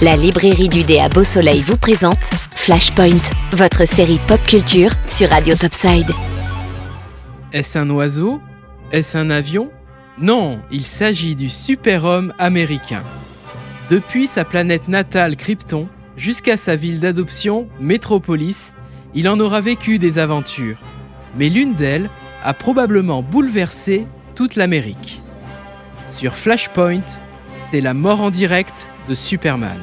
La librairie du dé à Beau Soleil vous présente Flashpoint, votre série pop culture sur Radio Topside. Est-ce un oiseau? Est-ce un avion? Non, il s'agit du super-homme américain. Depuis sa planète natale Krypton jusqu'à sa ville d'adoption Metropolis, il en aura vécu des aventures. Mais l'une d'elles a probablement bouleversé toute l'Amérique. Sur Flashpoint, c'est la mort en direct de Superman.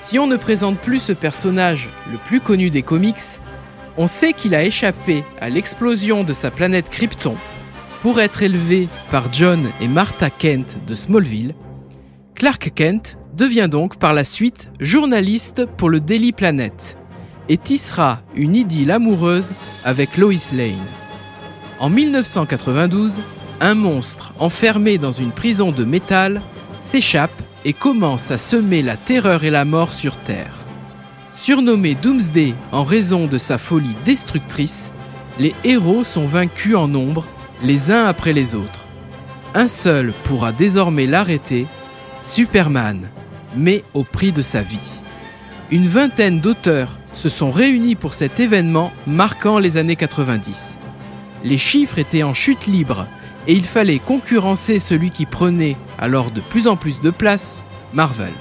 Si on ne présente plus ce personnage le plus connu des comics, on sait qu'il a échappé à l'explosion de sa planète Krypton pour être élevé par John et Martha Kent de Smallville. Clark Kent devient donc par la suite journaliste pour le Daily Planet et tissera une idylle amoureuse avec Lois Lane. En 1992, un monstre enfermé dans une prison de métal s'échappe et commence à semer la terreur et la mort sur Terre. Surnommé Doomsday en raison de sa folie destructrice, les héros sont vaincus en nombre, les uns après les autres. Un seul pourra désormais l'arrêter, Superman, mais au prix de sa vie. Une vingtaine d'auteurs se sont réunis pour cet événement marquant les années 90. Les chiffres étaient en chute libre et il fallait concurrencer celui qui prenait alors de plus en plus de place, Marvel.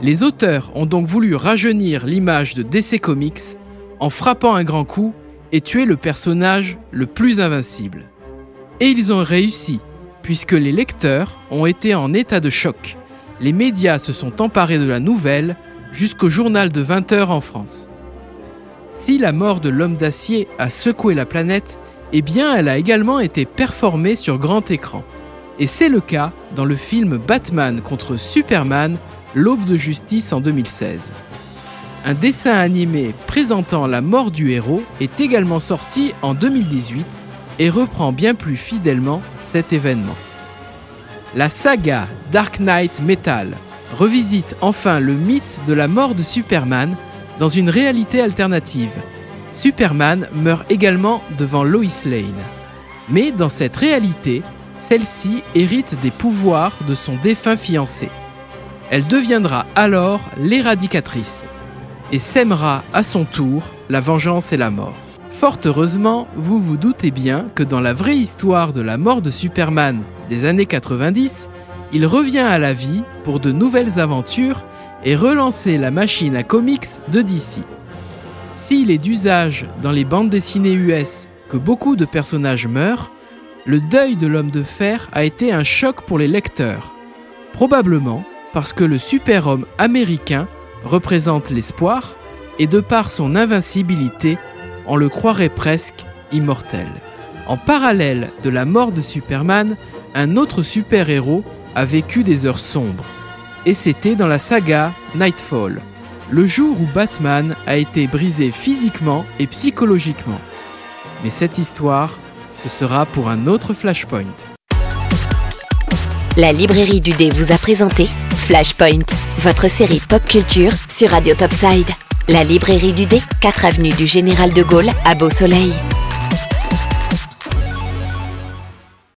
Les auteurs ont donc voulu rajeunir l'image de DC Comics en frappant un grand coup et tuer le personnage le plus invincible. Et ils ont réussi, puisque les lecteurs ont été en état de choc. Les médias se sont emparés de la nouvelle jusqu'au journal de 20h en France. Si la mort de l'homme d'acier a secoué la planète, eh bien elle a également été performée sur grand écran. Et c'est le cas dans le film Batman contre Superman, l'aube de justice en 2016. Un dessin animé présentant la mort du héros est également sorti en 2018 et reprend bien plus fidèlement cet événement. La saga Dark Knight Metal revisite enfin le mythe de la mort de Superman dans une réalité alternative, Superman meurt également devant Lois Lane. Mais dans cette réalité, celle-ci hérite des pouvoirs de son défunt fiancé. Elle deviendra alors l'éradicatrice et sèmera à son tour la vengeance et la mort. Fort heureusement, vous vous doutez bien que dans la vraie histoire de la mort de Superman des années 90, il revient à la vie pour de nouvelles aventures et relancer la machine à comics de DC. S'il est d'usage dans les bandes dessinées US que beaucoup de personnages meurent, le deuil de l'homme de fer a été un choc pour les lecteurs. Probablement parce que le super-homme américain représente l'espoir et de par son invincibilité, on le croirait presque immortel. En parallèle de la mort de Superman, un autre super-héros a vécu des heures sombres. Et c'était dans la saga Nightfall le jour où Batman a été brisé physiquement et psychologiquement. Mais cette histoire, ce sera pour un autre Flashpoint. La librairie du dé vous a présenté Flashpoint, votre série pop culture sur Radio Topside. La librairie du dé, 4 avenue du Général de Gaulle à Beau Soleil.